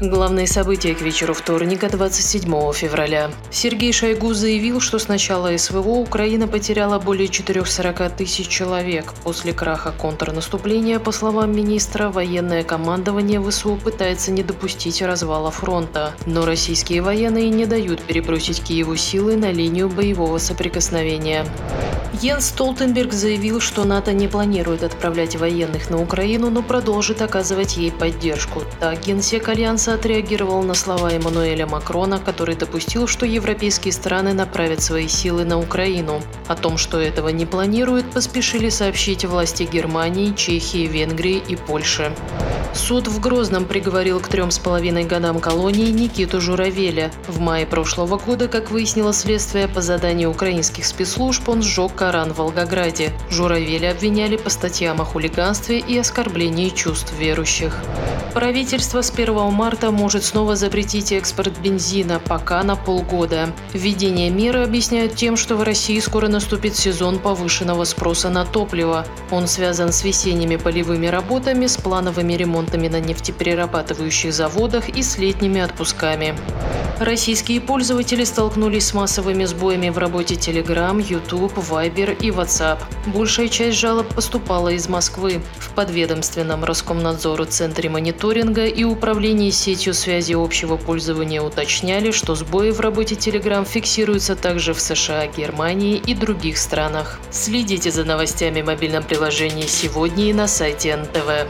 Главные события к вечеру вторника, 27 февраля. Сергей Шойгу заявил, что с начала СВО Украина потеряла более 440 тысяч человек. После краха контрнаступления, по словам министра, военное командование ВСУ пытается не допустить развала фронта. Но российские военные не дают перебросить Киеву силы на линию боевого соприкосновения. Йенс Столтенберг заявил, что НАТО не планирует отправлять военных на Украину, но продолжит оказывать ей поддержку. Так, генсек Альянса отреагировал на слова Эммануэля Макрона, который допустил, что европейские страны направят свои силы на Украину. О том, что этого не планируют, поспешили сообщить власти Германии, Чехии, Венгрии и Польши. Суд в Грозном приговорил к трем с половиной годам колонии Никиту Журавеля. В мае прошлого года, как выяснило следствие по заданию украинских спецслужб, он сжег Коран в Волгограде. Журавеля обвиняли по статьям о хулиганстве и оскорблении чувств верующих. Правительство с 1 марта может снова запретить экспорт бензина, пока на полгода. Введение меры объясняют тем, что в России скоро наступит сезон повышенного спроса на топливо. Он связан с весенними полевыми работами, с плановыми ремонтами на нефтеперерабатывающих заводах и с летними отпусками. Российские пользователи столкнулись с массовыми сбоями в работе Telegram, YouTube, Viber и WhatsApp. Большая часть жалоб поступала из Москвы. В подведомственном Роскомнадзору Центре мониторинга и Управлении сетью связи общего пользования уточняли, что сбои в работе Telegram фиксируются также в США, Германии и других странах. Следите за новостями в мобильном приложении сегодня и на сайте НТВ.